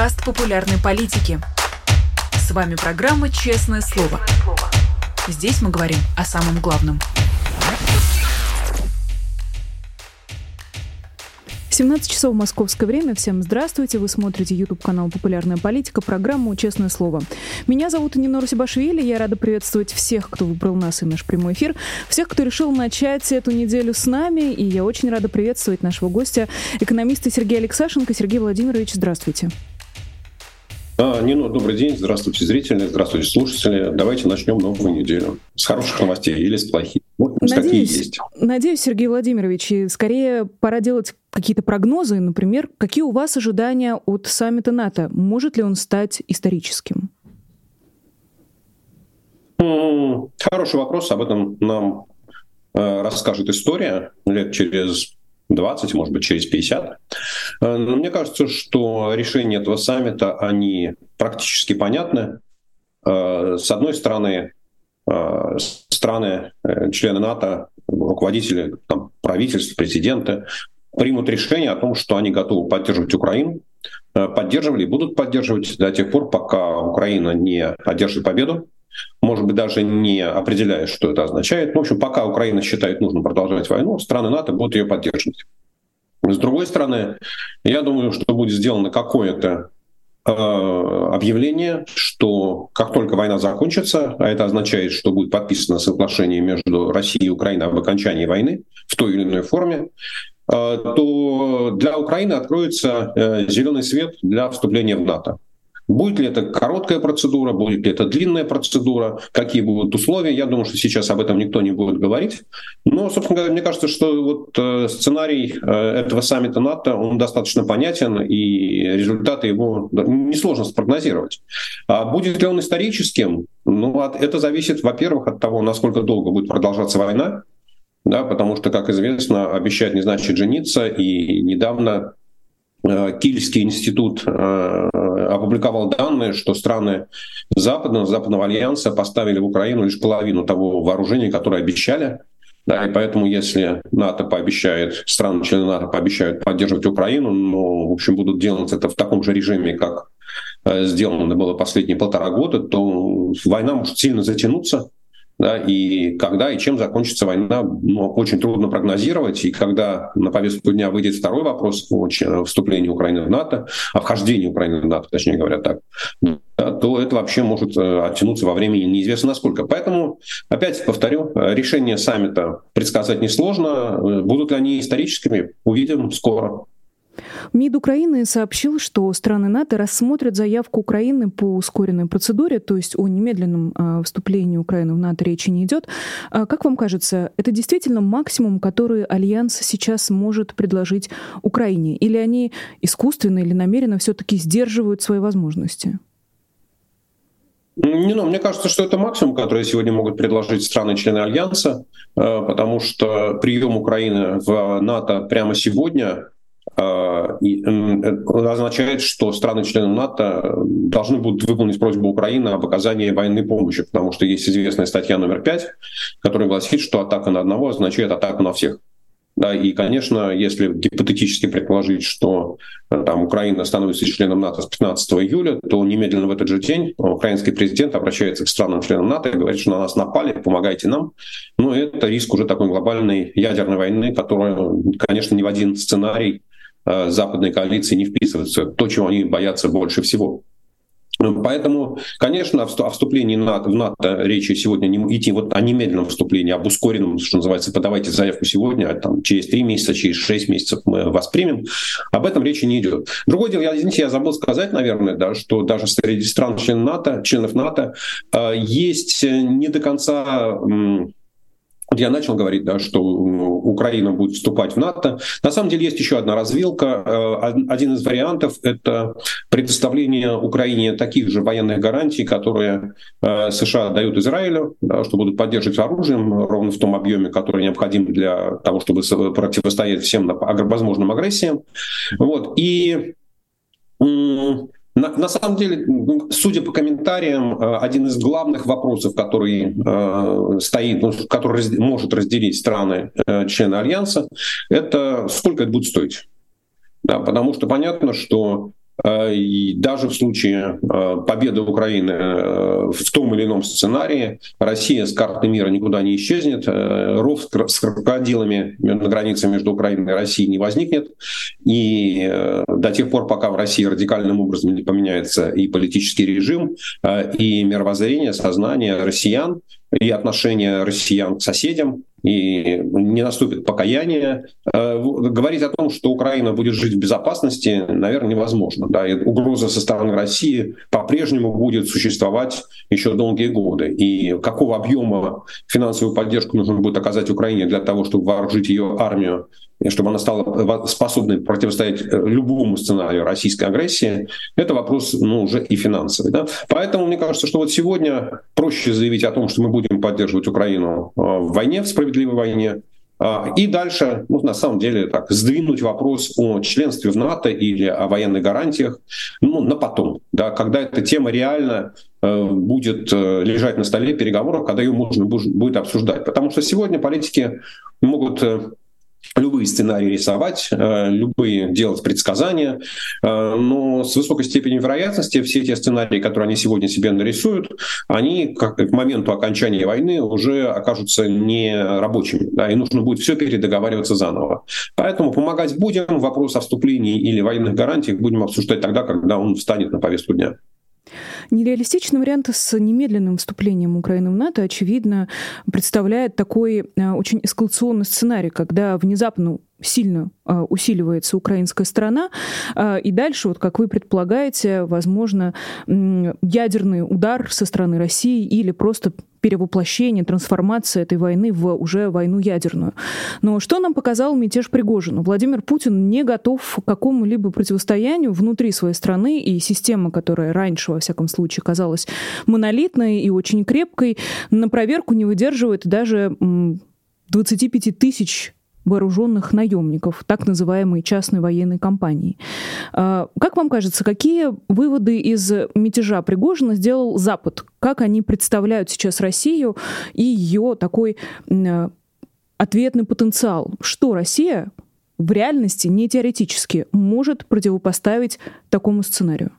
подкаст популярной политики. С вами программа «Честное слово». Здесь мы говорим о самом главном. 17 часов московское время. Всем здравствуйте. Вы смотрите YouTube канал «Популярная политика», программу «Честное слово». Меня зовут Нина Русибашвили. Я рада приветствовать всех, кто выбрал нас и наш прямой эфир, всех, кто решил начать эту неделю с нами. И я очень рада приветствовать нашего гостя, экономиста Сергея Алексашенко. Сергей Владимирович, здравствуйте. А, Нино, добрый день. Здравствуйте, зрители. Здравствуйте, слушатели. Давайте начнем новую неделю. С хороших новостей или с плохих. Вот, надеюсь, есть. надеюсь, Сергей Владимирович, и скорее пора делать какие-то прогнозы. Например, какие у вас ожидания от саммита НАТО? Может ли он стать историческим? Хороший вопрос. Об этом нам э, расскажет история лет через 20, может быть, через 50. Э, но мне кажется, что решения этого саммита, они практически понятны. Э, с одной стороны, э, страны, члены НАТО, руководители там, правительств, президенты примут решение о том, что они готовы поддерживать Украину, поддерживали и будут поддерживать до тех пор, пока Украина не одержит победу может быть, даже не определяя, что это означает. В общем, пока Украина считает нужным продолжать войну, страны НАТО будут ее поддерживать. С другой стороны, я думаю, что будет сделано какое-то э, объявление, что как только война закончится, а это означает, что будет подписано соглашение между Россией и Украиной об окончании войны в той или иной форме, э, то для Украины откроется э, зеленый свет для вступления в НАТО. Будет ли это короткая процедура, будет ли это длинная процедура, какие будут условия, я думаю, что сейчас об этом никто не будет говорить. Но, собственно говоря, мне кажется, что вот э, сценарий э, этого саммита НАТО, он достаточно понятен, и результаты его несложно спрогнозировать. А будет ли он историческим? Ну, это зависит, во-первых, от того, насколько долго будет продолжаться война, да, потому что, как известно, обещать не значит жениться, и недавно Э, Кильский институт опубликовал данные, что страны Западного, Западного альянса поставили в Украину лишь половину того вооружения, которое обещали. Да, и поэтому, если НАТО пообещает, страны-члены НАТО пообещают поддерживать Украину, но, в общем, будут делать это в таком же режиме, как э, сделано было последние полтора года, то война может сильно затянуться, да, и когда и чем закончится война, ну, очень трудно прогнозировать. И когда на повестку дня выйдет второй вопрос о вступлении Украины в НАТО, о вхождении Украины в НАТО, точнее говоря так, да, то это вообще может э, оттянуться во времени неизвестно насколько. Поэтому, опять повторю, решение саммита предсказать несложно. Будут ли они историческими, увидим скоро. МИД Украины сообщил, что страны НАТО рассмотрят заявку Украины по ускоренной процедуре, то есть о немедленном э, вступлении Украины в НАТО речи не идет. А как вам кажется, это действительно максимум, который Альянс сейчас может предложить Украине? Или они искусственно или намеренно все-таки сдерживают свои возможности? Не, ну, мне кажется, что это максимум, который сегодня могут предложить страны-члены Альянса, э, потому что прием Украины в НАТО прямо сегодня а, означает, что страны-члены НАТО должны будут выполнить просьбу Украины об оказании военной помощи, потому что есть известная статья номер 5, которая гласит, что атака на одного означает атаку на всех. Да, и, конечно, если гипотетически предположить, что э, там Украина становится членом НАТО с 15 июля, то немедленно в этот же день украинский президент обращается к странам-членам НАТО и говорит, что на нас напали, помогайте нам. Ну, это риск уже такой глобальной ядерной войны, которая, конечно, ни в один сценарий Э, западной коалиции не вписываются, то, чего они боятся больше всего. Поэтому, конечно, о вступлении в НАТО речи сегодня не идти вот о немедленном вступлении, об ускоренном, что называется, подавайте заявку сегодня, а там через три месяца, через шесть месяцев мы воспримем. Об этом речи не идет. Другое дело, я, извините, я забыл сказать, наверное, да, что даже среди стран членов НАТО, членов НАТО э, есть не до конца я начал говорить, да, что Украина будет вступать в НАТО. На самом деле есть еще одна развилка. Э, один из вариантов — это предоставление Украине таких же военных гарантий, которые э, США дают Израилю, да, что будут поддерживать оружием ровно в том объеме, который необходим для того, чтобы противостоять всем возможным агрессиям. Вот. И на, на самом деле, судя по комментариям, э, один из главных вопросов, который э, стоит, ну, который раз, может разделить страны, э, члены Альянса, это сколько это будет стоить. Да, потому что понятно, что и даже в случае э, победы Украины э, в том или ином сценарии Россия с карты мира никуда не исчезнет, ров с крокодилами на границе между Украиной и Россией не возникнет, и до тех пор, пока в России радикальным образом не поменяется и политический режим, и мировоззрение, сознание россиян, и отношение россиян к соседям, и не наступит покаяние. Э, говорить о том, что Украина будет жить в безопасности, наверное, невозможно. Да? И угроза со стороны России по-прежнему будет существовать еще долгие годы. И какого объема финансовую поддержку нужно будет оказать Украине для того, чтобы вооружить ее армию чтобы она стала способной противостоять э, любому сценарию российской агрессии, это вопрос ну, уже и финансовый. Да? Поэтому мне кажется, что вот сегодня проще заявить о том, что мы будем поддерживать Украину э, в войне, в справедливой войне, а, и дальше, ну, на самом деле, так, сдвинуть вопрос о членстве в НАТО или о военных гарантиях ну, на потом, да, когда эта тема реально э, будет лежать на столе переговоров, когда ее можно будет обсуждать. Потому что сегодня политики могут любые сценарии рисовать, э, любые делать предсказания, э, но с высокой степенью вероятности все те сценарии, которые они сегодня себе нарисуют, они к моменту окончания войны уже окажутся не рабочими, да, и нужно будет все передоговариваться заново. Поэтому помогать будем, вопрос о вступлении или военных гарантиях будем обсуждать тогда, когда он встанет на повестку дня. Нереалистичный вариант с немедленным вступлением Украины в НАТО, очевидно, представляет такой э, очень эскалационный сценарий, когда внезапно сильно э, усиливается украинская сторона, э, и дальше, вот как вы предполагаете, возможно, ядерный удар со стороны России или просто перевоплощение, трансформация этой войны в уже войну ядерную. Но что нам показал мятеж Пригожина? Владимир Путин не готов к какому-либо противостоянию внутри своей страны, и система, которая раньше, во всяком случае, казалась монолитной и очень крепкой, на проверку не выдерживает даже 25 тысяч вооруженных наемников, так называемой частной военной компании. А, как вам кажется, какие выводы из мятежа Пригожина сделал Запад? Как они представляют сейчас Россию и ее такой ответный потенциал? Что Россия в реальности, не теоретически, может противопоставить такому сценарию?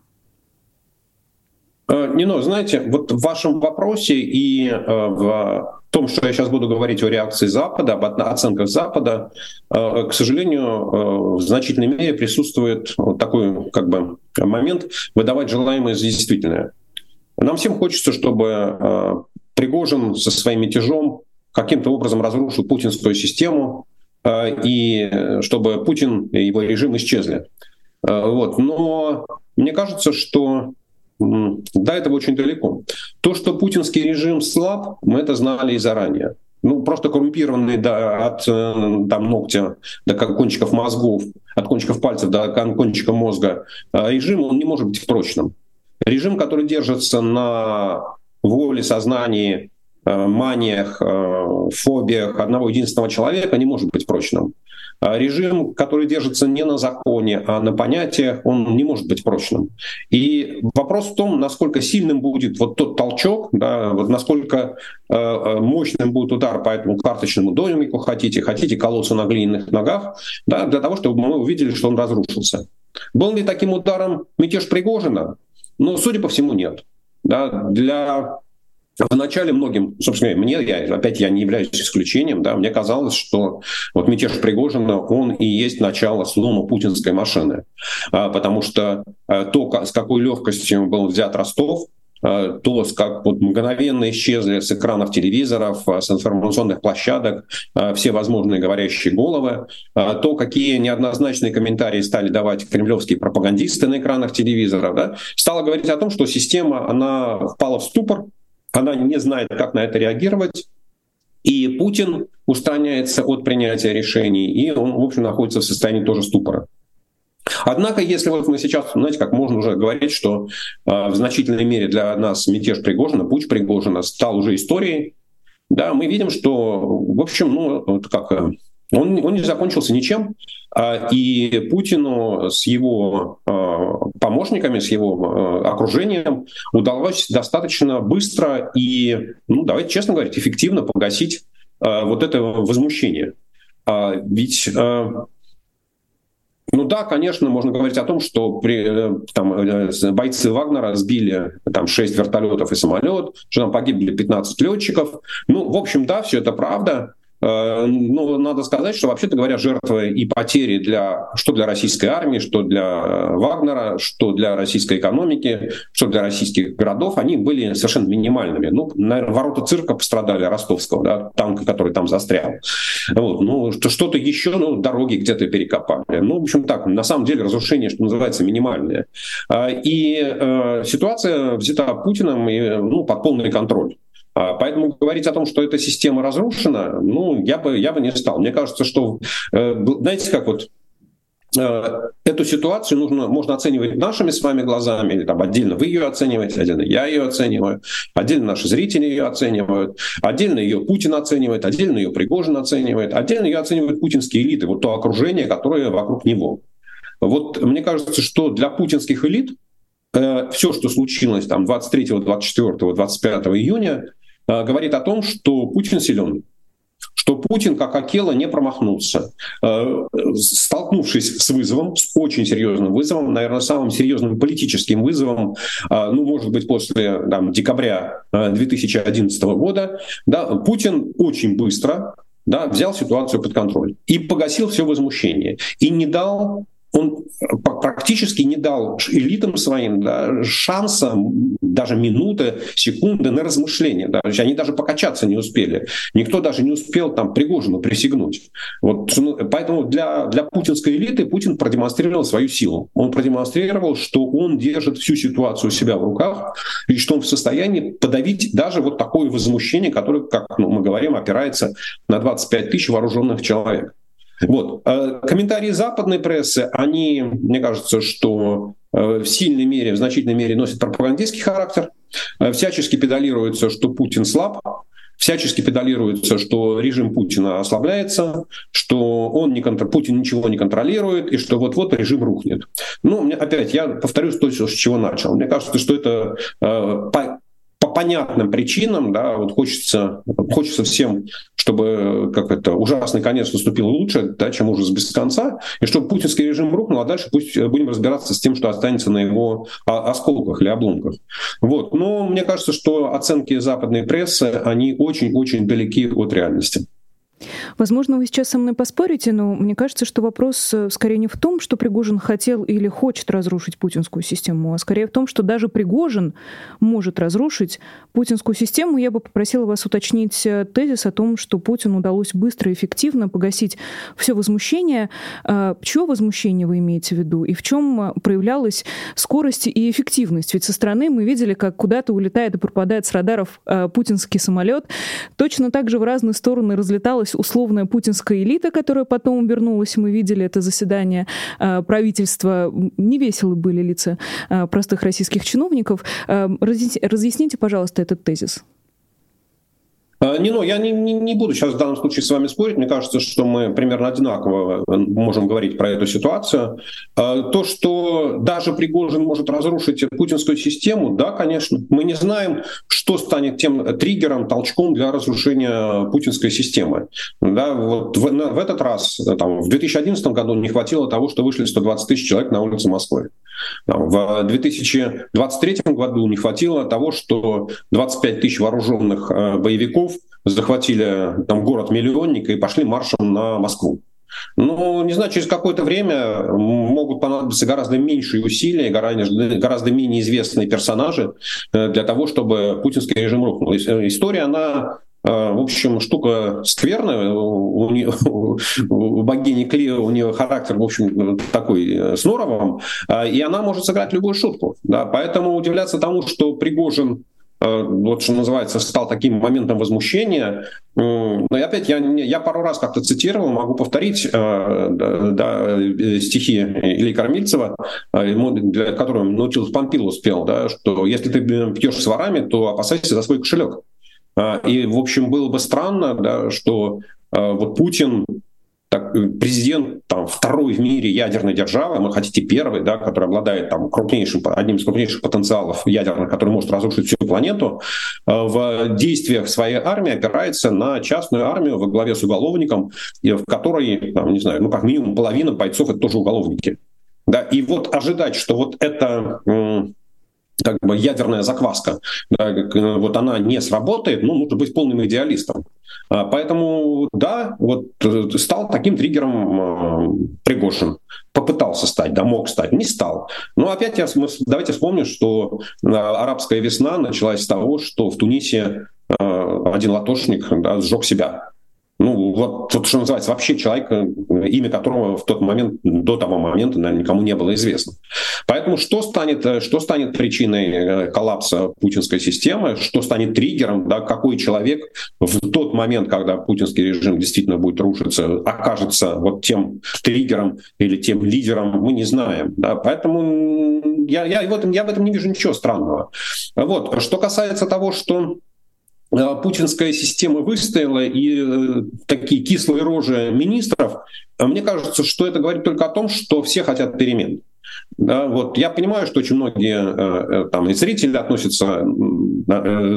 Э, Нино, знаете, вот в вашем вопросе и э, в том, что я сейчас буду говорить о реакции Запада, об оценках Запада, э, к сожалению, в значительной мере присутствует такой как бы, момент выдавать желаемое за действительное. Нам всем хочется, чтобы Пригожин со своим мятежом каким-то образом разрушил путинскую систему, и чтобы Путин и его режим исчезли. Вот. Но мне кажется, что до этого очень далеко. То, что путинский режим слаб, мы это знали и заранее. Ну, просто коррумпированный до, от э, там, ногтя до кончиков мозгов, от кончиков пальцев до кончика мозга а режим, он не может быть прочным. Режим, который держится на воле, сознании, э, маниях, э, фобиях одного единственного человека, не может быть прочным. А режим, который держится не на законе, а на понятиях, он не может быть прочным. И вопрос в том, насколько сильным будет вот тот толчок, да, вот насколько э, э мощным будет удар по этому карточному домику, хотите, хотите колоться на глиняных ногах, да, для того, чтобы мы увидели, что он разрушился. Был ли таким ударом мятеж Пригожина? Ну, судя по всему, нет. Да, для Вначале многим, собственно, мне, я, опять я не являюсь исключением, да, мне казалось, что вот мятеж Пригожина, он и есть начало слома путинской машины, а, потому что а, то, с какой легкостью был взят Ростов, а, то, как вот мгновенно исчезли с экранов телевизоров, с информационных площадок все возможные говорящие головы, то, какие неоднозначные комментарии стали давать кремлевские пропагандисты на экранах телевизоров, да, стало говорить о том, что система, она впала в ступор, она не знает, как на это реагировать, и Путин устраняется от принятия решений, и он, в общем, находится в состоянии тоже ступора. Однако, если вот мы сейчас, знаете, как можно уже говорить, что э, в значительной мере для нас мятеж Пригожина, путь Пригожина стал уже историей, да, мы видим, что, в общем, ну, вот как э, он, он не закончился ничем, а, и Путину с его а, помощниками, с его а, окружением удалось достаточно быстро и, ну, давайте честно говорить, эффективно погасить вот это возмущение. Ведь Ну да, конечно, можно говорить о том, что при, э, там, э, бойцы Вагнера сбили там 6 вертолетов и самолет, что там погибли 15 летчиков. Ну, в общем, да, все это правда. Э, ну, надо сказать, что, вообще-то говоря, жертвы и потери для, что для российской армии, что для э, Вагнера, что для российской экономики, что для российских городов, они были совершенно минимальными. Ну, наверное, ворота цирка пострадали ростовского, да, танка, который там застрял. Вот. Ну, что-то еще, ну, дороги где-то перекопали. Ну, в общем, так, на самом деле разрушение, что называется, минимальное. Э, и э, ситуация взята Путиным и, ну, под полный контроль. А, поэтому говорить о том, что эта система разрушена, ну, я бы, я бы не стал. Мне кажется, что, э, знаете, как вот э, эту ситуацию нужно, можно оценивать нашими с вами глазами, или там отдельно вы ее оцениваете, отдельно я ее оцениваю, отдельно наши зрители ее оценивают, отдельно ее Путин оценивает, отдельно ее Пригожин оценивает, отдельно ее оценивают путинские элиты, вот то окружение, которое вокруг него. Вот мне кажется, что для путинских элит э, все, что случилось там 23, 24, 25 июня, говорит о том, что Путин силен, что Путин, как Акела, не промахнулся. Э, столкнувшись с вызовом, с очень серьезным вызовом, наверное, самым серьезным политическим вызовом, э, ну, может быть, после там, декабря 2011 года, да, Путин очень быстро да, взял ситуацию под контроль и погасил все возмущение. И не дал он практически не дал элитам своим да, шанса, даже минуты, секунды на размышление. Да. Они даже покачаться не успели. Никто даже не успел там Пригожину присягнуть. Вот, ну, поэтому для, для путинской элиты Путин продемонстрировал свою силу. Он продемонстрировал, что он держит всю ситуацию у себя в руках, и что он в состоянии подавить даже вот такое возмущение, которое, как ну, мы говорим, опирается на 25 тысяч вооруженных человек. Вот. Э, комментарии западной прессы, они, мне кажется, что э, в сильной мере, в значительной мере носят пропагандистский характер. Э, всячески педалируется, что Путин слаб, всячески педалируется, что режим Путина ослабляется, что он не контр... Путин ничего не контролирует, и что вот-вот режим рухнет. Ну, опять, я повторюсь то, с чего начал. Мне кажется, что это по понятным причинам, да, вот хочется, хочется всем, чтобы как это ужасный конец наступил лучше, да, чем ужас без конца, и чтобы путинский режим рухнул, а дальше пусть будем разбираться с тем, что останется на его осколках или обломках. Вот. Но мне кажется, что оценки западной прессы, они очень-очень далеки от реальности. Возможно, вы сейчас со мной поспорите, но мне кажется, что вопрос э, скорее не в том, что Пригожин хотел или хочет разрушить путинскую систему, а скорее в том, что даже Пригожин может разрушить путинскую систему. Я бы попросила вас уточнить э, тезис о том, что Путину удалось быстро и эффективно погасить все возмущение. А, чье возмущение вы имеете в виду? И в чем э, проявлялась скорость и эффективность? Ведь со стороны мы видели, как куда-то улетает и пропадает с радаров путинский самолет. Точно так же в разные стороны разлеталась появилась условная путинская элита, которая потом вернулась, мы видели это заседание а, правительства. Невеселы были лица а, простых российских чиновников. А, разъясните, пожалуйста, этот тезис. А, не, ну, я не, не, не буду сейчас в данном случае с вами спорить. Мне кажется, что мы примерно одинаково э, можем говорить про эту ситуацию. А, то, что даже Пригожин может разрушить путинскую систему, да, конечно. Мы не знаем, что станет тем триггером, толчком для разрушения путинской системы. Да, вот в, в этот раз, там, в 2011 году не хватило того, что вышли 120 тысяч человек на улицы Москвы. В 2023 году не хватило того, что 25 тысяч вооруженных э, боевиков захватили там, город-миллионник и пошли маршем на Москву. Ну, не знаю, через какое-то время могут понадобиться гораздо меньшие усилия, гораздо, гораздо менее известные персонажи э, для того, чтобы путинский режим рухнул. История, она а, в общем, штука скверная. У, нее, у богини Клио, у нее характер, в общем, такой э, с норовом, и она может сыграть любую шутку. Да? Поэтому удивляться тому, что Пригожин э, вот что называется, стал таким моментом возмущения. Но и опять я, я пару раз как-то цитировал, могу повторить э, да, стихи Ильи Кормильцева, для которого научился Помпил успел, да, что если ты пьешь с ворами, то опасайся за свой кошелек. И, в общем, было бы странно, да, что вот Путин так, э, президент там, второй в мире ядерной державы, мы хотите первый, да, который обладает там, крупнейшим, одним из крупнейших потенциалов ядерных, который может разрушить всю планету, э, в действиях своей армии опирается на частную армию во главе с уголовником, в которой, там, не знаю, ну как минимум половина бойцов это тоже уголовники. Да, и вот ожидать, что вот это как бы ядерная закваска, да, вот она не сработает, ну, нужно быть полным идеалистом. А, поэтому, да, вот э, стал таким триггером э, Пригожин. Попытался стать, да, мог стать, не стал. Но опять я, давайте вспомним, что э, арабская весна началась с того, что в Тунисе один латошник да, сжег себя ну, вот, вот что называется, вообще человек, э, имя которого в тот момент, до того момента, наверное, никому не было известно. Поэтому что станет, э, что станет причиной э, коллапса путинской системы, что станет триггером, да, какой человек в тот момент, когда путинский режим действительно будет рушиться, окажется вот тем триггером или тем лидером, мы не знаем. Да, поэтому я, я, в этом, я в этом не вижу ничего странного. Вот. Что касается того, что путинская система выстояла, и э, такие кислые рожи министров, э, мне кажется, что это говорит только о том, что все хотят перемен. Да, вот я понимаю, что очень многие там и зрители относятся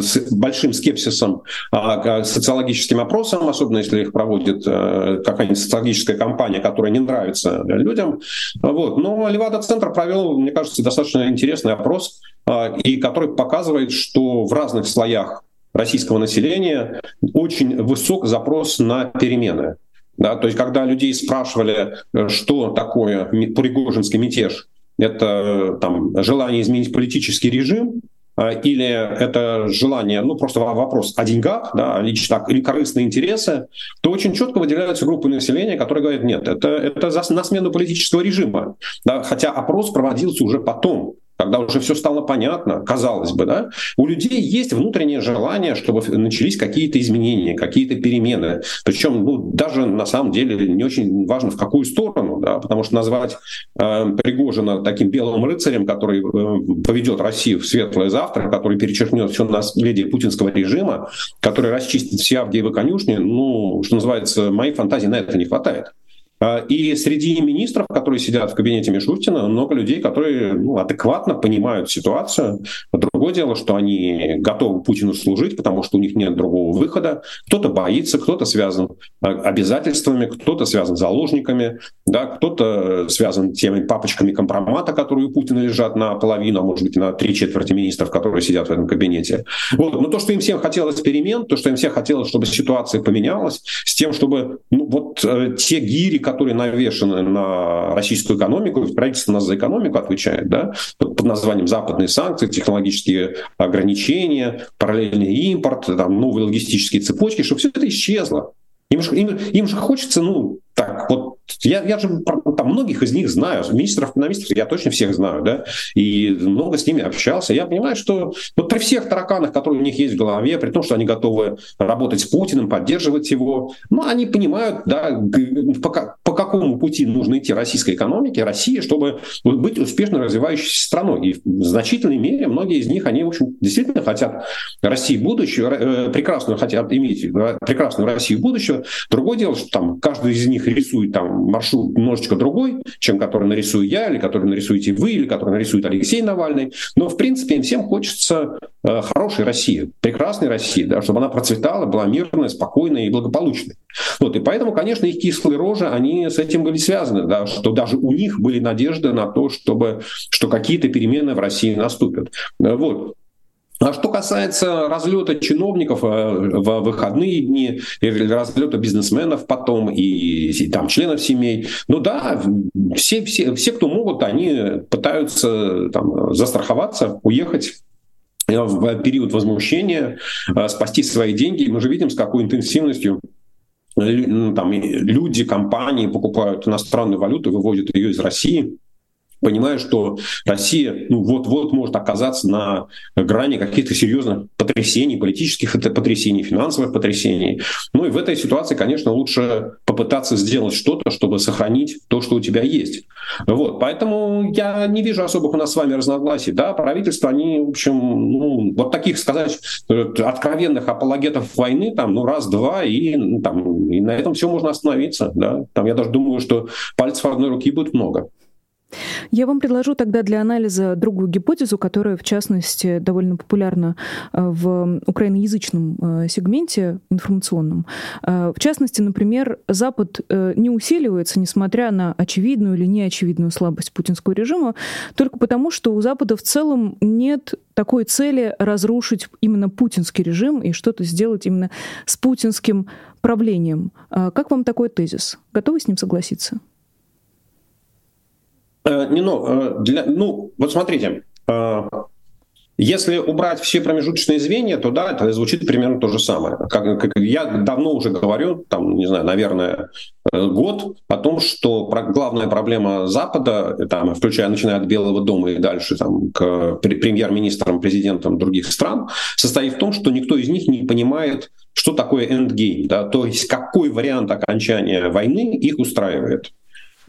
с большим скепсисом а, к социологическим опросам, особенно если их проводит какая-нибудь социологическая компания, которая не нравится людям. Вот. Но Левада-центр провел, мне кажется, достаточно интересный опрос, а, и который показывает, что в разных слоях российского населения очень высок запрос на перемены. Да, то есть, когда людей спрашивали, что такое Пригожинский мятеж, это там, желание изменить политический режим, э, или это желание, ну просто вопрос о деньгах, да, лично, или корыстные интересы, то очень четко выделяются группы населения, которые говорят, нет, это, это за, на смену политического режима. Да, хотя опрос проводился уже потом когда уже все стало понятно, казалось бы, да, у людей есть внутреннее желание, чтобы начались какие-то изменения, какие-то перемены. Причем, ну, даже на самом деле не очень важно, в какую сторону, да, потому что назвать э, Пригожина таким белым рыцарем, который э, поведет Россию в светлое завтра, который перечеркнет все наследие путинского режима, который расчистит все Авгиевы конюшни, ну, что называется, моей фантазии на это не хватает. А, и среди министров, которые сидят в кабинете Мишустина, много людей, которые ну, адекватно понимают ситуацию. Другое дело, что они готовы Путину служить, потому что у них нет другого выхода. Кто-то боится, кто-то связан а, обязательствами, кто-то связан заложниками, да, кто-то связан теми папочками компромата, которые у Путина лежат на половину, а может быть на три четверти министров, которые сидят в этом кабинете. Вот. Но то, что им всем хотелось перемен, то, что им всем хотелось, чтобы ситуация поменялась, с тем, чтобы ну, вот э, те гири, которые навешаны на российскую экономику, правительство у нас за экономику отвечает, да, под названием западные санкции, технологические ограничения, параллельный импорт, там, новые логистические цепочки, чтобы все это исчезло. Им же, им, им же хочется, ну, так, вот я, я же там многих из них знаю, министров экономистов я точно всех знаю, да, и много с ними общался. Я понимаю, что вот при всех тараканах, которые у них есть в голове, при том, что они готовы работать с Путиным, поддерживать его, ну, они понимают, да, по, по какому пути нужно идти российской экономике, России, чтобы быть успешно развивающейся страной. И в значительной мере многие из них, они, в общем, действительно хотят России будущего, э, прекрасную хотят иметь э, прекрасную Россию будущего. Другое дело, что там каждый из них них рисует там маршрут немножечко другой, чем который нарисую я, или который нарисуете вы, или который нарисует Алексей Навальный. Но, в принципе, им всем хочется э, хорошей России, прекрасной России, да, чтобы она процветала, была мирной, спокойной и благополучной. Вот, и поэтому, конечно, их кислые рожи, они с этим были связаны, да, что даже у них были надежды на то, чтобы, что какие-то перемены в России наступят. Вот. А что касается разлета чиновников э, в выходные дни или разлета бизнесменов потом и, и там членов семей, ну да, все, все, все, кто могут, они пытаются там, застраховаться, уехать в период возмущения, э, спасти свои деньги. Мы же видим, с какой интенсивностью ну, там, люди, компании покупают иностранную валюту, выводят ее из России понимая, что Россия ну, вот-вот может оказаться на грани каких-то серьезных потрясений, политических потрясений, финансовых потрясений. Ну и в этой ситуации, конечно, лучше попытаться сделать что-то, чтобы сохранить то, что у тебя есть. Вот, поэтому я не вижу особых у нас с вами разногласий. Да, правительство, они, в общем, ну, вот таких, сказать, откровенных апологетов войны, там, ну, раз-два, и, ну, там, и на этом все можно остановиться. Да? Там, я даже думаю, что пальцев одной руки будет много. Я вам предложу тогда для анализа другую гипотезу, которая, в частности, довольно популярна э, в украиноязычном э, сегменте информационном. Э, в частности, например, Запад не усиливается, несмотря на очевидную или неочевидную слабость путинского режима, только потому, что у Запада в целом нет такой цели разрушить именно путинский режим и что-то сделать именно с путинским правлением. Как вам такой тезис? Готовы с ним согласиться? Э, не, ну, э, для, ну, вот смотрите, э, если убрать все промежуточные звенья, то да, это звучит примерно то же самое. Как, как я давно уже говорю, там, не знаю, наверное, год о том, что главная проблема Запада, там, включая начиная от Белого дома и дальше там, к премьер-министрам, президентам других стран, состоит в том, что никто из них не понимает, что такое эндгейм, да, то есть какой вариант окончания войны их устраивает.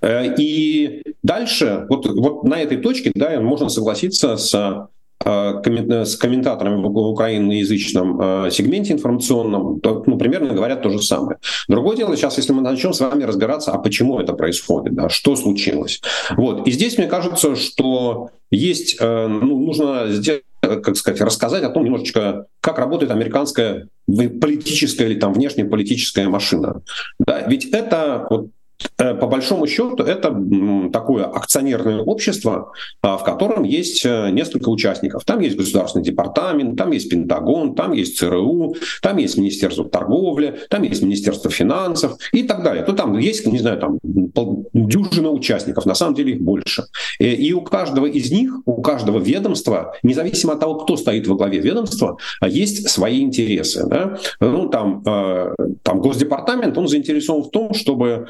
Э, и дальше, вот, вот на этой точке, да, можно согласиться с э, с комментаторами в украиноязычном э, сегменте информационном, то, ну, примерно говорят то же самое. Другое дело, сейчас, если мы начнем с вами разбираться, а почему это происходит, да, что случилось. Вот. И здесь, мне кажется, что есть, ну, нужно сделать как сказать, рассказать о том немножечко, как работает американская политическая или там внешнеполитическая машина. Да, ведь это вот Э, по большому счету это такое акционерное общество, а, в котором есть э, несколько участников. Там есть государственный департамент, там есть Пентагон, там есть ЦРУ, там есть Министерство торговли, там есть Министерство финансов и так далее. То там есть, не знаю, там дюжина участников, на самом деле их больше. Э, и у каждого из них, у каждого ведомства, независимо от того, кто стоит во главе ведомства, а, есть свои интересы. Да? Ну, там, там Госдепартамент, он заинтересован в том, чтобы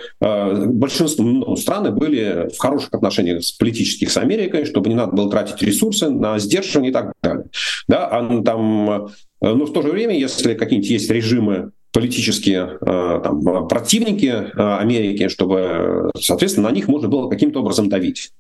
большинство ну, страны были в хороших отношениях с политических с Америкой, чтобы не надо было тратить ресурсы на сдерживание и так далее. Да, а там, э, но в то же время, если какие-нибудь есть режимы политические э, там, противники э, Америки, чтобы, соответственно, на них можно было каким-то образом давить.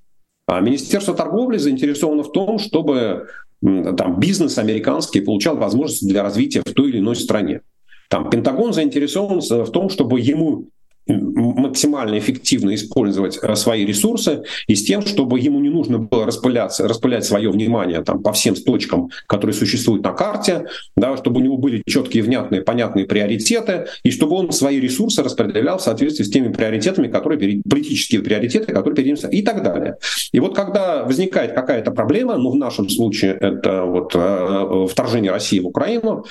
А Министерство торговли заинтересовано в том, чтобы там, бизнес американский получал возможности для развития в той или иной стране. Там Пентагон заинтересован в том, чтобы ему максимально эффективно использовать э, свои ресурсы и с тем, чтобы ему не нужно было распыляться, распылять свое внимание там, по всем точкам, которые существуют на карте, да, чтобы у него были четкие, внятные, понятные приоритеты, и чтобы он свои ресурсы распределял в соответствии с теми приоритетами, которые политические приоритеты, которые перед ним и так далее. И вот когда возникает какая-то проблема, ну в нашем случае это вот э, э вторжение России в Украину,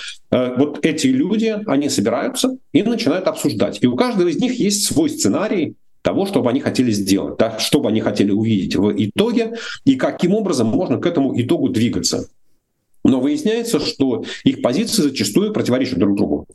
вот эти люди, они собираются и начинают обсуждать. И у каждого из них есть свой сценарий того, что бы они хотели сделать, да, что бы они хотели увидеть в итоге и каким образом можно к этому итогу двигаться. Но выясняется, что их позиции зачастую противоречат друг другу.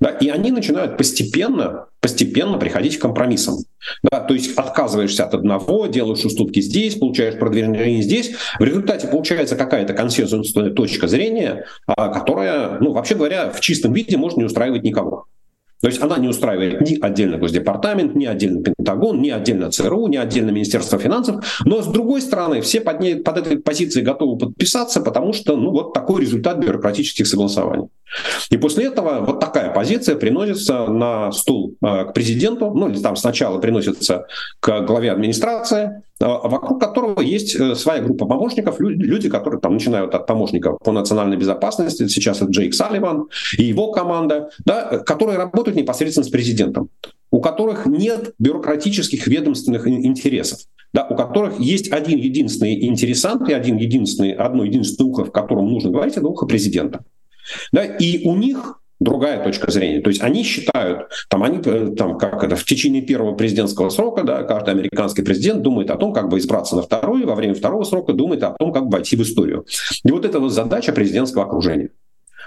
Да, и они начинают постепенно, постепенно приходить к компромиссам. Да, то есть отказываешься от одного, делаешь уступки здесь, получаешь продвижение здесь. В результате получается какая-то консенсусная точка зрения, а, которая, ну, вообще говоря, в чистом виде может не устраивать никого. То есть она не устраивает ни отдельно Госдепартамент, ни отдельно Пентагон, ни отдельно ЦРУ, ни отдельно Министерство финансов. Но с другой стороны, все под, ней, под этой позицией готовы подписаться, потому что ну, вот такой результат бюрократических согласований. И после этого вот такая позиция приносится на стул э, к президенту, ну или там сначала приносится к главе администрации, вокруг которого есть э, своя группа помощников, люди, которые там начинают от помощников по национальной безопасности, сейчас это Джейк Салливан и его команда, да, которые работают непосредственно с президентом у которых нет бюрократических ведомственных интересов, да, у которых есть один единственный интересант и один единственный, одно единственное ухо, в котором нужно говорить, это ухо президента. Да, и у них другая точка зрения. То есть они считают, там, они, э, там, как это, в течение первого президентского срока, да, каждый американский президент думает о том, как бы избраться на второй, во время второго срока думает о том, как войти в историю. И вот это вот задача президентского окружения.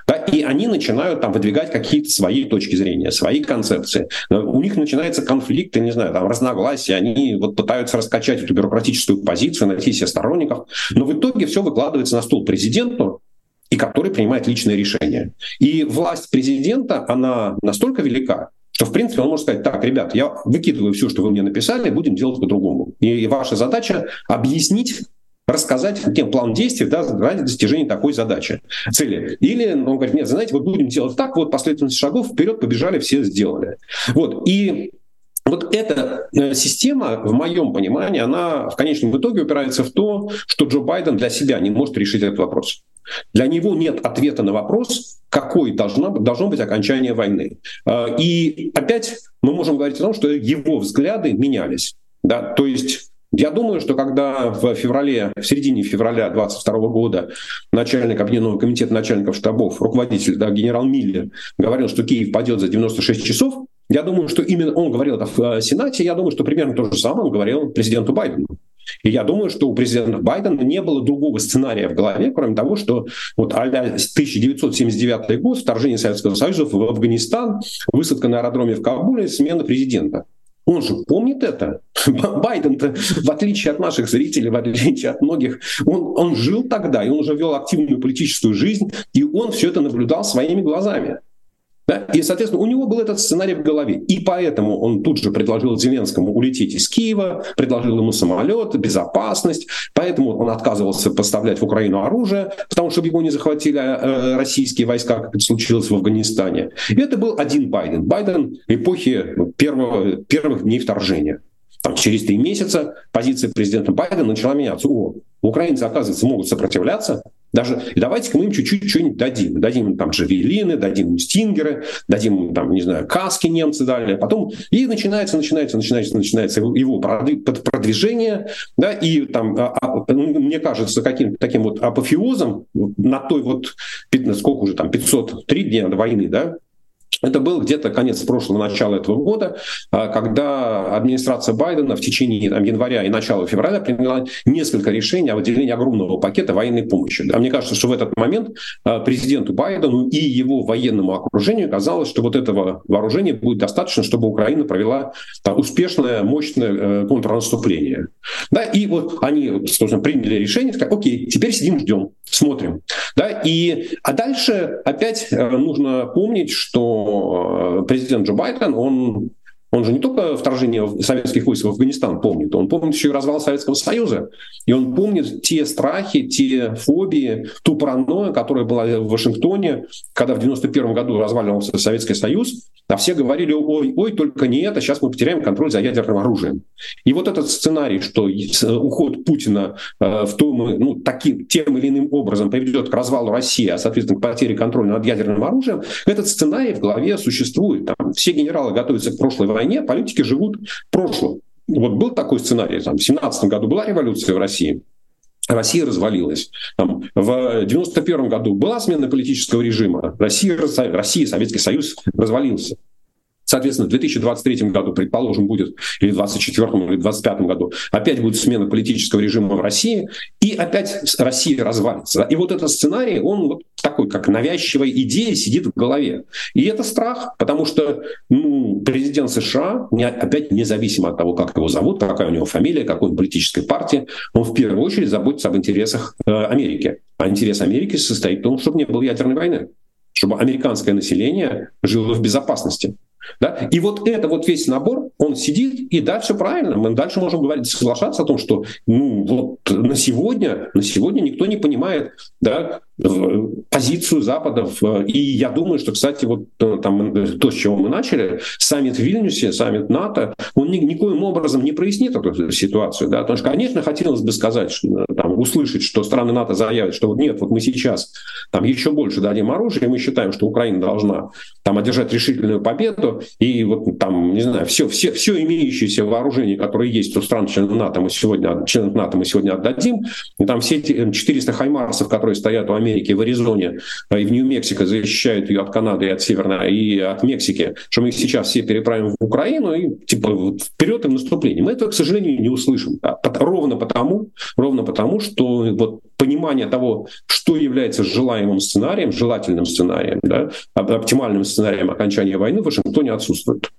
Да, и они начинают там выдвигать какие-то свои точки зрения, свои концепции. У них начинается конфликт, я не знаю, там разногласия, они вот пытаются раскачать эту бюрократическую позицию, найти себе сторонников, но в итоге все выкладывается на стол президенту, и который принимает личное решение. И власть президента, она настолько велика, что, в принципе, он может сказать, так, ребят, я выкидываю все, что вы мне написали, будем делать по-другому. И ваша задача объяснить рассказать тем план действий да, ради достижения такой задачи, цели. Или он говорит, нет, знаете, вот будем делать так, вот последовательность шагов, вперед побежали, все сделали. Вот, и вот эта э, система, в моем понимании, она в конечном итоге упирается в то, что Джо Байден для себя не может решить этот вопрос. Для него нет ответа на вопрос, какой должно, должно быть окончание войны. Э, и опять мы можем говорить о том, что его взгляды менялись. Да? То есть я думаю, что когда в феврале, в середине февраля 2022 года начальник Объединенного комитета начальников штабов, руководитель, да, генерал Миллер, говорил, что Киев падет за 96 часов, я думаю, что именно он говорил это в э, Сенате, я думаю, что примерно то же самое он говорил президенту Байдену. И я думаю, что у президента Байдена не было другого сценария в голове, кроме того, что вот а 1979 год, вторжение Советского Союза в Афганистан, высадка на аэродроме в Кабуле, смена президента. Он же помнит это. Байден-то, в отличие от наших зрителей, в отличие от многих, он, он жил тогда, и он уже вел активную политическую жизнь, и он все это наблюдал своими глазами. Да? И, соответственно, у него был этот сценарий в голове. И поэтому он тут же предложил Зеленскому улететь из Киева, предложил ему самолет, безопасность. Поэтому он отказывался поставлять в Украину оружие, потому что его не захватили э, российские войска, как это случилось в Афганистане. И это был один Байден. Байден эпохи первого, первых дней вторжения. Там, через три месяца позиция президента Байдена начала меняться. О, украинцы, оказывается, могут сопротивляться, даже давайте-ка мы им чуть-чуть что-нибудь дадим. Дадим им там джавелины, дадим им стингеры, дадим им там, не знаю, каски немцы дали. Потом и начинается, начинается, начинается, начинается его продвижение, да, и там, а, а, ну, мне кажется, каким-то таким вот апофеозом на той вот, сколько уже там, 503 дня войны, да, это был где-то конец прошлого, начала этого года, а, когда администрация Байдена в течение там, января и начала февраля приняла несколько решений о выделении огромного пакета военной помощи. А мне кажется, что в этот момент а, президенту Байдену и его военному окружению казалось, что вот этого вооружения будет достаточно, чтобы Украина провела там, успешное, мощное э, контрнаступление. Да, и вот они, собственно, приняли решение, сказали, окей, теперь сидим, ждем, смотрим. Да, и, а дальше опять э, нужно помнить, что Э, президент Джо Байден, он он же не только вторжение советских войск в Афганистан помнит, он помнит еще и развал Советского Союза. И он помнит те страхи, те фобии, ту паранойю, которая была в Вашингтоне, когда в 91 году разваливался Советский Союз, а все говорили, ой, ой, только не это, сейчас мы потеряем контроль за ядерным оружием. И вот этот сценарий, что уход Путина э, в том, ну, таким, тем или иным образом приведет к развалу России, а, соответственно, к потере контроля над ядерным оружием, этот сценарий в голове существует. Там все генералы готовятся к прошлой войне, политики живут в прошлом. Вот был такой сценарий. Там, в 17 году была революция в России, Россия развалилась. Там, в 91 году была смена политического режима. Россия, Россия, Советский Союз развалился. Соответственно, в 2023 году, предположим, будет, или в 2024 или 2025 году, опять будет смена политического режима в России, и опять Россия развалится. И вот этот сценарий, он вот такой, как навязчивая идея, сидит в голове. И это страх, потому что ну, президент США, не, опять независимо от того, как его зовут, какая у него фамилия, какой он политической партии, он в первую очередь заботится об интересах э, Америки. А интерес Америки состоит в том, чтобы не было ядерной войны чтобы американское население жило в безопасности. Да? И вот это вот весь набор, он сидит, и да, все правильно. Мы дальше можем говорить, соглашаться о том, что ну, вот на сегодня, на сегодня никто не понимает, да, позицию Запада. И я думаю, что, кстати, вот э, там э, то, с чего мы начали, саммит в Вильнюсе, саммит НАТО, он ни, никоим образом не прояснит эту ситуацию. Да? Потому что, конечно, хотелось бы сказать, что, э, там, услышать, что страны НАТО заявят, что вот нет, вот мы сейчас там еще больше дадим оружие, и мы считаем, что Украина должна там одержать решительную победу, и вот там, не знаю, все, все, все имеющееся вооружение, которое есть у стран членов НАТО, мы сегодня, членов НАТО мы сегодня отдадим, и там все эти 400 хаймарсов, которые стоят у Америки, Америки в Аризоне и в Нью-Мексико защищают ее от Канады и от Северной, и от Мексики, что мы их сейчас все переправим в Украину и типа вот, вперед и в наступление. Мы этого, к сожалению, не услышим. Да? Ровно потому, ровно потому, что вот понимание того, что является желаемым сценарием, желательным сценарием, да, оптимальным сценарием окончания войны в Вашингтоне отсутствует.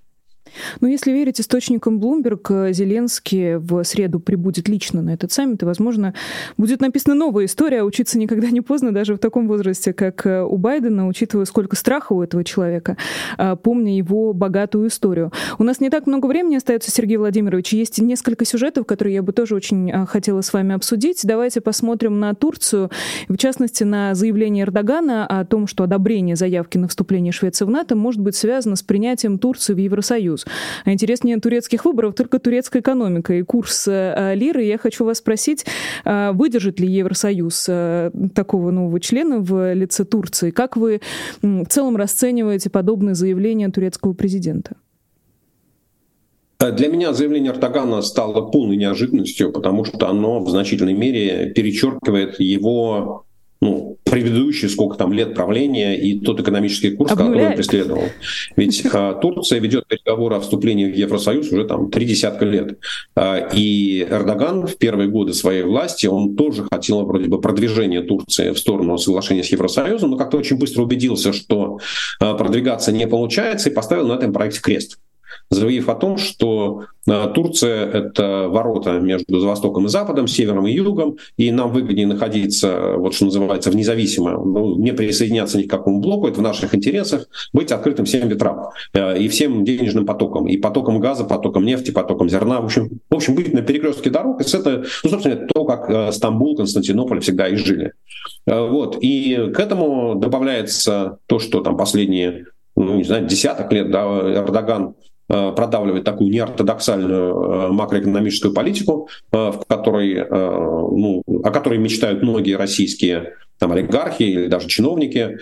Но если верить источникам Bloomberg, Зеленский в среду прибудет лично на этот саммит, и, возможно, будет написана новая история, а учиться никогда не поздно, даже в таком возрасте, как э, у Байдена, учитывая, сколько страха у этого человека, а, помня его богатую историю. У нас не так много времени остается, Сергей Владимирович. Есть несколько сюжетов, которые я бы тоже очень а, хотела с вами обсудить. Давайте посмотрим на Турцию, в частности, на заявление Эрдогана о том, что одобрение заявки на вступление Швеции в НАТО может быть связано с принятием Турции в Евросоюз. А интереснее турецких выборов только турецкая экономика и курс э, лиры. Я хочу вас спросить, э, выдержит ли Евросоюз э, такого нового члена в лице Турции? Как вы в целом расцениваете подобные заявления турецкого президента? Для меня заявление Эрдогана стало полной неожиданностью, потому что оно в значительной мере перечеркивает его ну, предыдущие сколько там лет правления и тот экономический курс, Обнуляет. который он преследовал. Ведь а, Турция ведет переговоры о вступлении в Евросоюз уже там три десятка лет. А, и Эрдоган в первые годы своей власти, он тоже хотел вроде бы продвижения Турции в сторону соглашения с Евросоюзом, но как-то очень быстро убедился, что а, продвигаться не получается и поставил на этом проекте крест заявив о том, что э, Турция — это ворота между Востоком и Западом, Севером и Югом, и нам выгоднее находиться, вот что называется, в независимом, ну, не присоединяться ни к какому блоку, это в наших интересах, быть открытым всем ветрам э, и всем денежным потокам, и потоком газа, потоком нефти, потоком зерна, в общем, в общем быть на перекрестке дорог, и это, ну, собственно, то, как э, Стамбул, Константинополь всегда и жили. Вот. И к этому добавляется то, что там последние ну, не знаю, десяток лет да, Эрдоган продавливать такую неортодоксальную э, макроэкономическую политику, э, в которой, ну, о которой мечтают многие российские там, олигархи или даже чиновники,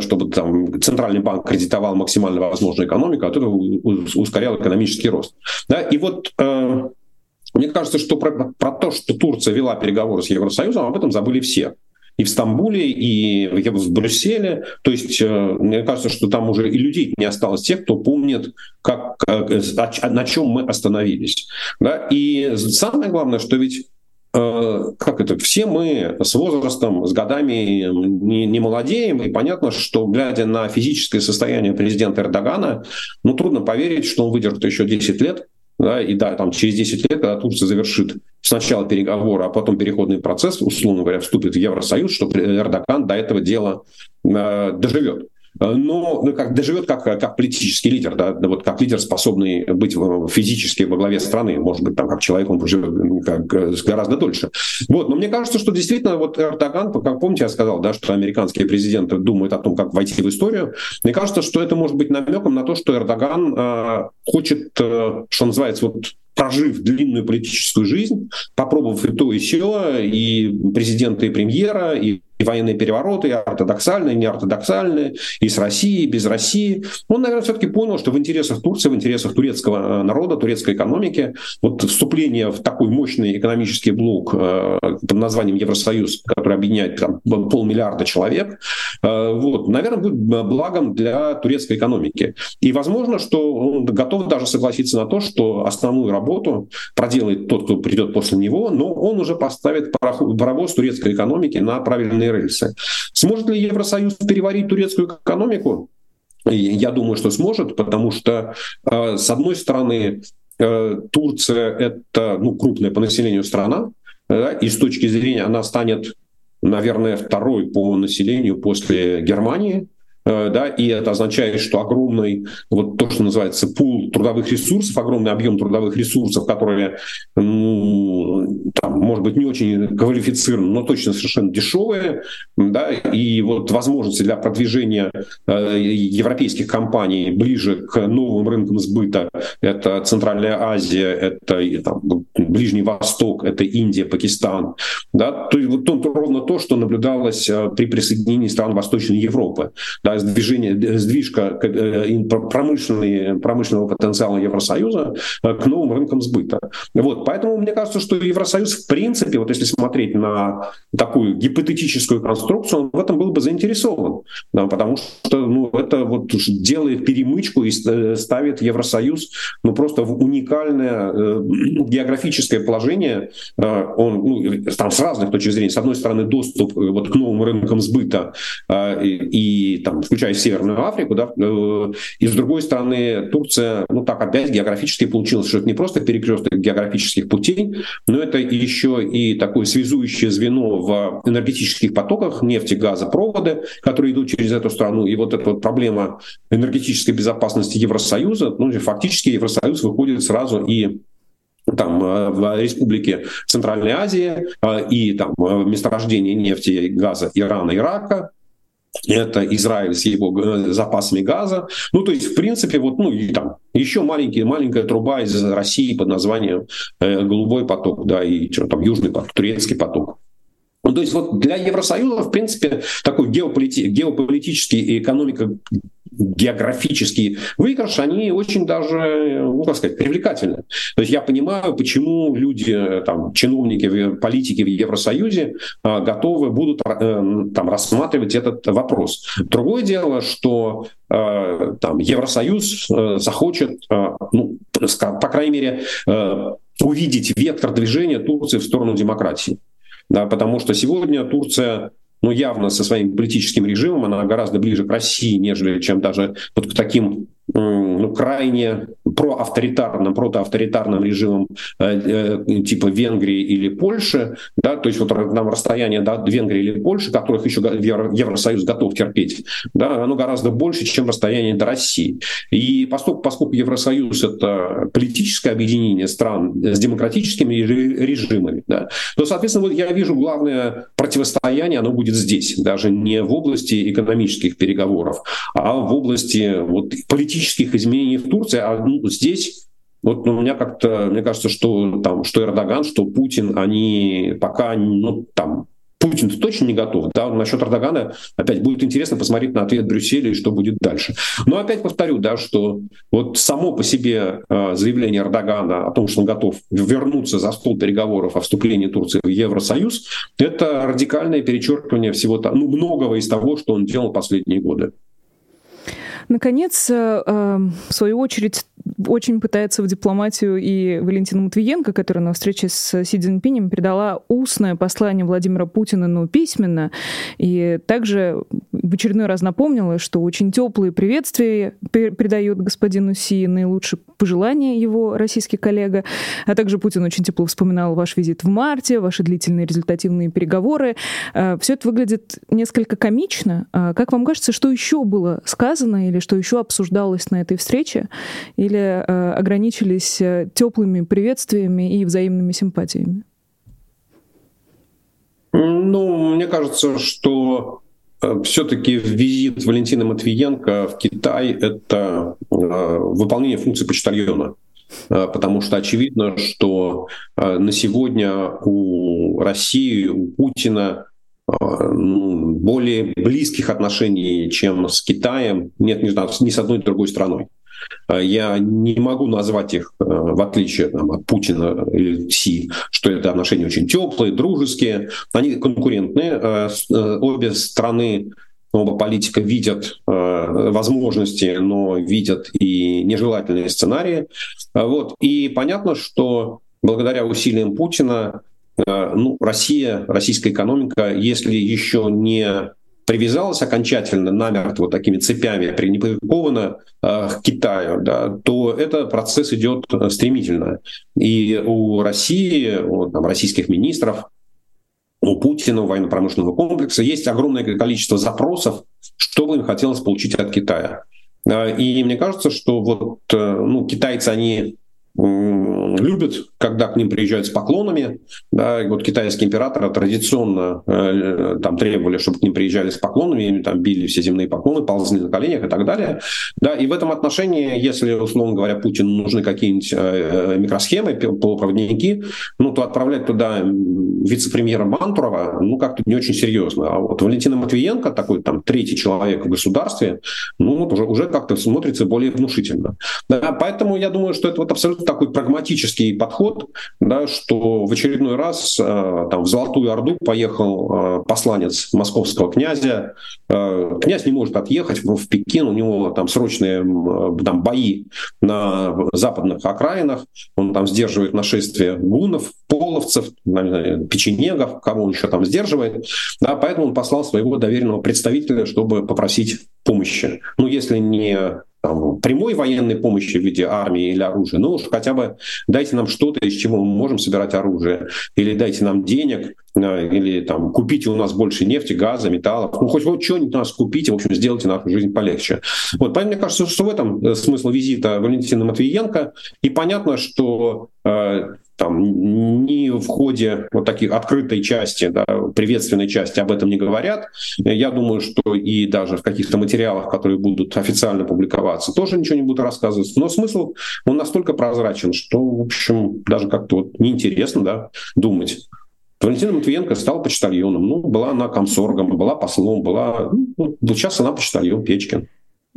чтобы там, центральный банк кредитовал максимально возможную экономику, а это ускорял экономический рост. Да? И вот мне кажется, что про, про то, что Турция вела переговоры с Евросоюзом, об этом забыли все и в Стамбуле, и в Брюсселе. То есть э, мне кажется, что там уже и людей не осталось тех, кто помнит, как, на чем мы остановились. Да? И самое главное, что ведь э, как это, все мы с возрастом, с годами не, не молодеем, и понятно, что, глядя на физическое состояние президента Эрдогана, ну, трудно поверить, что он выдержит еще 10 лет, да, и да, там через 10 лет, когда Турция завершит сначала переговоры, а потом переходный процесс, условно говоря, вступит в Евросоюз, что Эрдоган до этого дела э, доживет. Э, но ну, как, доживет как, как политический лидер, да, вот как лидер, способный быть физически во главе страны, может быть, там как человек он живет как, гораздо дольше. Вот, но мне кажется, что действительно вот Эрдоган, как помните, я сказал, да, что американские президенты думают о том, как войти в историю. Мне кажется, что это может быть намеком на то, что Эрдоган э, хочет, э, что называется, вот прожив длинную политическую жизнь, попробовав и то, и все, и президента, и премьера, и и военные перевороты, и ортодоксальные, и неортодоксальные, и с Россией, и без России. Он, наверное, все-таки понял, что в интересах Турции, в интересах турецкого э, народа, турецкой экономики, вот вступление в такой мощный экономический блок э, под названием Евросоюз, который объединяет там, полмиллиарда человек, э, вот, наверное, будет благом для турецкой экономики. И возможно, что готов даже согласиться на то, что основную работу проделает тот, кто придет после него, но он уже поставит паровоз турецкой экономики на правильные рельсы. Сможет ли Евросоюз переварить турецкую экономику? Я думаю, что сможет, потому что, э, с одной стороны, э, Турция — это ну, крупная по населению страна, и с точки зрения она станет, наверное, второй по населению после Германии, Э, да, и это означает, что огромный, вот то, что называется пул трудовых ресурсов, огромный объем трудовых ресурсов, которые, ну, там, может быть, не очень квалифицированы, но точно совершенно дешевые, да, и вот возможности для продвижения э, европейских компаний ближе к новым рынкам сбыта, это Центральная Азия, это там, Ближний Восток, это Индия, Пакистан, да, то есть вот ровно то, что наблюдалось э, при присоединении стран Восточной Европы, да, сдвижение, сдвижка э, промышленный, промышленного потенциала Евросоюза э, к новым рынкам сбыта. Вот, поэтому мне кажется, что Евросоюз в принципе, вот если смотреть на такую гипотетическую конструкцию, он в этом был бы заинтересован, да, потому что ну, это вот делает перемычку и ставит Евросоюз ну, просто в уникальное э, географическое положение. Э, он ну, там с разных точек зрения. С одной стороны, доступ э, вот, к новым рынкам сбыта, э, и, и там, включая Северную Африку, да, э, и с другой стороны, Турция, ну так опять географически получилось, что это не просто перекресток географических путей, но это еще и такое связующее звено в энергетических потоках нефти, газа, проводы, которые идут через эту страну. И вот эта вот проблема энергетической безопасности Евросоюза, ну, фактически Евросоюз выходит сразу и там э, в республике Центральной Азии э, и там месторождение нефти, газа Ирана, Ирака, это Израиль с его запасами газа. Ну, то есть, в принципе, вот, ну, и там еще маленький, маленькая труба из России под названием э, «Голубой поток», да, и что там, «Южный поток», «Турецкий поток». Ну, то есть вот для Евросоюза, в принципе, такой геополити- геополитический и экономика географический выигрыш, они очень даже, ну, как сказать, привлекательны. То есть я понимаю, почему люди, там, чиновники, политики в Евросоюзе а, готовы будут а, там, рассматривать этот вопрос. Другое дело, что а, там, Евросоюз а, захочет, а, ну, по крайней мере, а, увидеть вектор движения Турции в сторону демократии. Да, потому что сегодня Турция ну, явно со своим политическим режимом она гораздо ближе к России, нежели чем даже вот к таким ну, крайне проавторитарным, протоавторитарным режимам э, э, типа Венгрии или Польши, да, то есть вот нам расстояние до Венгрии или Польши, которых еще Евросоюз готов терпеть, да, оно гораздо больше, чем расстояние до России. И поскольку, поскольку Евросоюз это политическое объединение стран с демократическими режимами, да, то, соответственно, вот я вижу главное противостояние, оно будет здесь, даже не в области экономических переговоров, а в области вот, политических изменений в Турции, а ну, здесь вот ну, у меня как-то, мне кажется, что там, что Эрдоган, что Путин, они пока, ну, там, Путин точно не готов. Да, насчет Эрдогана опять будет интересно посмотреть на ответ Брюсселя и что будет дальше. Но опять повторю, да, что вот само по себе э, заявление Эрдогана о том, что он готов вернуться за стол переговоров о вступлении Турции в Евросоюз, это радикальное перечеркивание всего, ну, многого из того, что он делал последние годы. Наконец, э, эм, в свою очередь, очень пытается в дипломатию и Валентина Матвиенко, которая на встрече с Си Цзиньпинем передала устное послание Владимира Путина, но письменно, и также в очередной раз напомнила, что очень теплые приветствия передает господину Си, наилучшие пожелания его российский коллега, а также Путин очень тепло вспоминал ваш визит в марте, ваши длительные результативные переговоры. Э, Все это выглядит несколько комично. А как вам кажется, что еще было сказано или что еще обсуждалось на этой встрече? Или э, ограничились э, теплыми приветствиями и взаимными симпатиями? Ну, мне кажется, что э, все-таки визит Валентина Матвиенко в Китай — это выполнение функции почтальона. Потому что очевидно, что на сегодня у России, у Путина более близких отношений, чем с Китаем, нет ни, ни с одной другой страной. Э, я не могу назвать их, э, в отличие там, от Путина или Си, что это отношения очень теплые, дружеские. Они конкурентные. Э, обе страны оба политика видят возможности, но видят и нежелательные сценарии. Вот. И понятно, что благодаря усилиям Путина ну, Россия, российская экономика, если еще не привязалась окончательно намертво такими цепями, прикована э, к Китаю, да, то этот процесс идет э, стремительно. И у России, у там, российских министров, у Путина, у военно-промышленного комплекса есть огромное количество запросов, что бы им хотелось получить от Китая. Э, и мне кажется, что вот э, ну, китайцы, они любят, когда к ним приезжают с поклонами. Да, и вот китайские императоры традиционно э, там требовали, чтобы к ним приезжали с поклонами, им там били все земные поклоны, ползли на коленях и так далее. Да, и в этом отношении, если, условно говоря, Путину нужны какие-нибудь э, микросхемы, полупроводники, ну, то отправлять туда вице-премьера Мантурова, ну, как-то не очень серьезно. А вот Валентина Матвиенко, такой там третий человек в государстве, ну, вот уже, уже как-то смотрится более внушительно. Да, поэтому я думаю, что это вот абсолютно такой прагматический подход, да, что в очередной раз э, там в Золотую Орду поехал э, посланец московского князя. Э, князь не может отъехать в, Пекин, у него там срочные там бои на западных окраинах, он там сдерживает нашествие гунов, половцев, печенегов, кого он еще там сдерживает. Да, поэтому он послал своего доверенного представителя, чтобы попросить помощи. Ну, если не прямой военной помощи в виде армии или оружия, ну уж хотя бы дайте нам что-то, из чего мы можем собирать оружие, или дайте нам денег, э, или там купите у нас больше нефти, газа, металлов, ну хоть, хоть что-нибудь у нас купите, в общем, сделайте нашу жизнь полегче. Вот, поэтому мне кажется, что в этом э, смысл визита Валентина Матвиенко, и понятно, что э, там ни в ходе вот таких открытой части, да, приветственной части об этом не говорят. Я думаю, что и даже в каких-то материалах, которые будут официально публиковаться, тоже ничего не будут рассказывать. Но смысл, он настолько прозрачен, что, в общем, даже как-то вот неинтересно да, думать. Валентина Матвиенко стала почтальоном. Ну, была она комсоргом, была послом, была... Ну, сейчас она почтальон Печкин.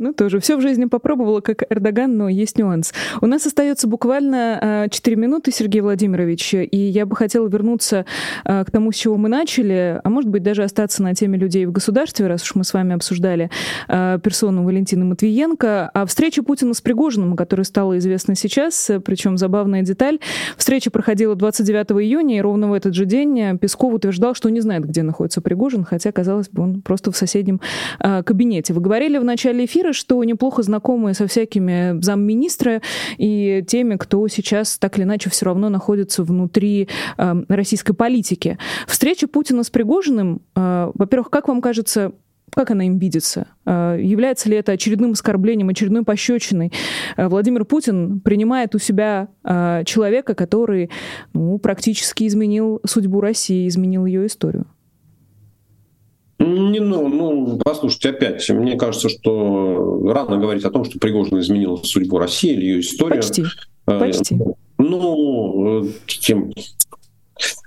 Ну, тоже все в жизни попробовала, как Эрдоган, но есть нюанс. У нас остается буквально 4 а, минуты, Сергей Владимирович, и я бы хотела вернуться а, к тому, с чего мы начали, а может быть даже остаться на теме людей в государстве, раз уж мы с вами обсуждали а, персону Валентины Матвиенко. А встреча Путина с Пригожиным, которая стала известна сейчас, причем забавная деталь, встреча проходила 29 июня, и ровно в этот же день Песков утверждал, что не знает, где находится Пригожин, хотя, казалось бы, он просто в соседнем кабинете. Вы говорили в начале эфира, что неплохо знакомы со всякими замминистра и теми, кто сейчас так или иначе все равно находится внутри э, российской политики. Встреча Путина с Пригожиным, э, во-первых, как вам кажется, как она им видится? Э, является ли это очередным оскорблением, очередной пощечиной? Э, Владимир Путин принимает у себя э, человека, который ну, практически изменил судьбу России, изменил ее историю. Не, ну, ну, послушайте, опять, мне кажется, что рано говорить о том, что Пригожин изменил судьбу России или ее историю. Почти. Почти. Ну, тем,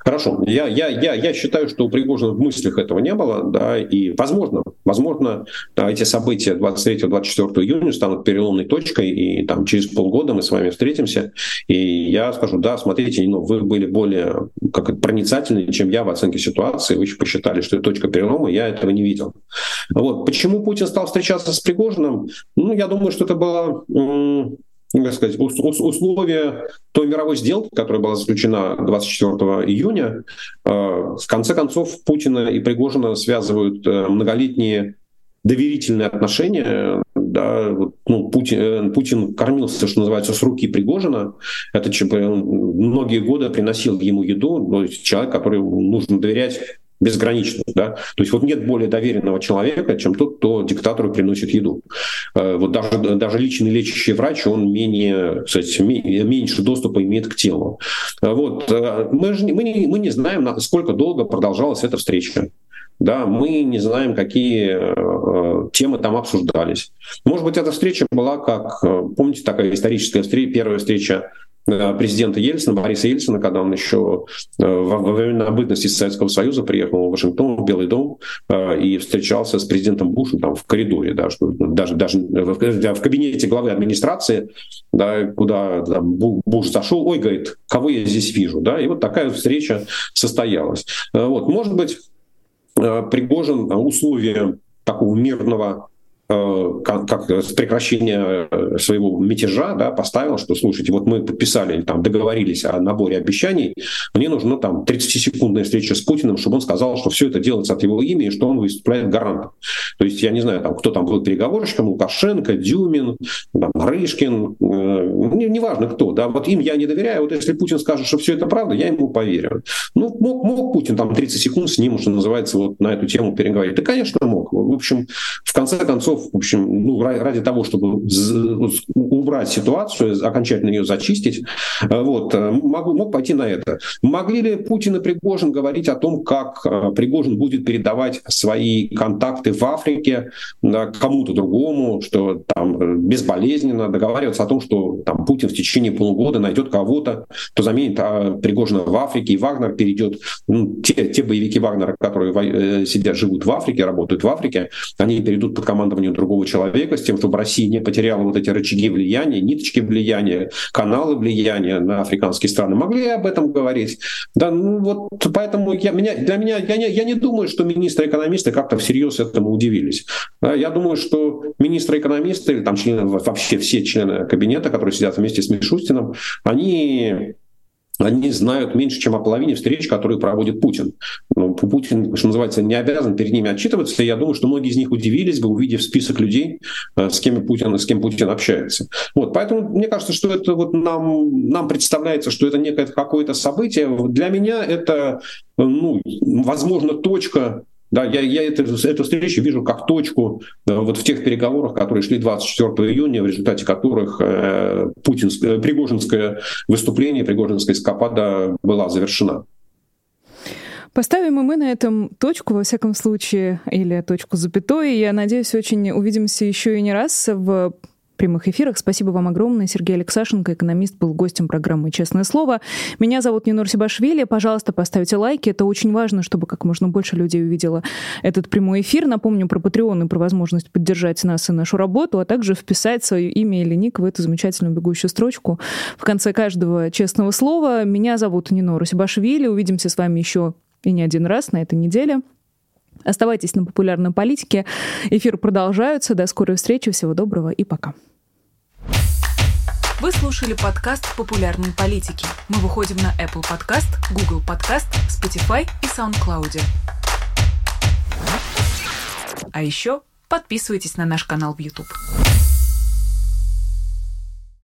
Хорошо, я, я, я, я считаю, что у Пригожина в мыслях этого не было, да, и возможно, возможно, да, эти события 23-24 июня станут переломной точкой, и там через полгода мы с вами встретимся, и я скажу, да, смотрите, ну, вы были более как проницательны, чем я в оценке ситуации, вы посчитали, что это точка перелома, я этого не видел. Вот. Почему Путин стал встречаться с Пригожиным? Ну, я думаю, что это было как сказать, условия той мировой сделки, которая была заключена 24 июня, э, в конце концов Путина и Пригожина связывают э, многолетние доверительные отношения. Да, ну, Путин, э, Путин кормился, что называется, с руки Пригожина. Это многие годы приносил ему еду. Есть человек, который нужно доверять безгранично. Да? То есть вот нет более доверенного человека, чем тот, кто диктатору приносит еду. Э, вот даже, даже личный лечащий врач, он менее, кстати, меньше доступа имеет к телу. Э, вот. Э, мы, же, мы, не, мы не знаем, сколько долго продолжалась эта встреча. Да, мы не знаем, какие э, темы там обсуждались. Может быть, эта встреча была как, помните, такая историческая встреча, первая встреча президента Ельцина, Бориса Ельцина, когда он еще э, во времена бытности Советского Союза приехал в Вашингтон, в Белый дом, э, и встречался с президентом Бушем там в коридоре, да, что, даже, даже в кабинете главы администрации, да, куда да, Буш зашел, ой, говорит, кого я здесь вижу, да, и вот такая встреча состоялась. Вот, может быть, Пригожин условия такого мирного Э, как, как прекращение э, своего мятежа да, поставил, что, слушайте, вот мы подписали, там, договорились о наборе обещаний, мне нужна там 30-секундная встреча с Путиным, чтобы он сказал, что все это делается от его имени, что он выступает гарантом. То есть я не знаю, там, кто там был переговорщиком, Лукашенко, Дюмин, там, Рышкин, э, неважно кто, да, вот им я не доверяю, вот если Путин скажет, что все это правда, я ему поверю. Ну, мог, мог Путин там 30 секунд с ним, что называется, вот на эту тему переговорить? Да, конечно, мог. В общем, в конце концов, в общем, ну, ради того, чтобы убрать ситуацию, окончательно ее зачистить, вот, мог, мог пойти на это. Могли ли Путин и Пригожин говорить о том, как Пригожин будет передавать свои контакты в Африке кому-то другому, что там безболезненно договариваться о том, что там Путин в течение полугода найдет кого-то, кто заменит а, Пригожина в Африке, и Вагнер перейдет, ну, те, те боевики Вагнера, которые э, сидят, живут в Африке, работают в Африке, они перейдут под командование другого человека с тем, чтобы Россия не потеряла вот эти рычаги влияния, ниточки влияния, каналы влияния на африканские страны. Могли об этом говорить? Да, ну вот поэтому я, меня, для меня, я не, я не думаю, что министры-экономисты как-то всерьез этому удивились. Я думаю, что министры-экономисты или там члены, вообще все члены кабинета, которые сидят вместе с Мишустином, они они знают меньше, чем о половине встреч, которые проводит Путин. Ну, Путин, что называется, не обязан перед ними отчитываться. Я думаю, что многие из них удивились бы, увидев список людей, э, с кем Путин, с кем Путин общается. Вот, поэтому мне кажется, что это вот нам, нам представляется, что это некое какое-то событие. Для меня это, ну, возможно, точка да, я, я эту, эту встречу вижу как точку э, вот в тех переговорах, которые шли 24 июня, в результате которых э, путинское, пригожинское выступление, пригожинская эскапада была завершена. Поставим и мы на этом точку, во всяком случае, или точку запятой. Я надеюсь, очень увидимся еще и не раз в прямых эфирах. Спасибо вам огромное. Сергей Алексашенко, экономист, был гостем программы «Честное слово». Меня зовут Нинур Сибашвили. Пожалуйста, поставьте лайки. Это очень важно, чтобы как можно больше людей увидело этот прямой эфир. Напомню про Patreon и про возможность поддержать нас и нашу работу, а также вписать свое имя или ник в эту замечательную бегущую строчку в конце каждого честного слова. Меня зовут Нинур Сибашвили. Увидимся с вами еще и не один раз на этой неделе. Оставайтесь на популярной политике. Эфир продолжается. До скорой встречи. Всего доброго и пока. Вы слушали подкаст «Популярные политики». Мы выходим на Apple Podcast, Google Podcast, Spotify и SoundCloud. А еще подписывайтесь на наш канал в YouTube.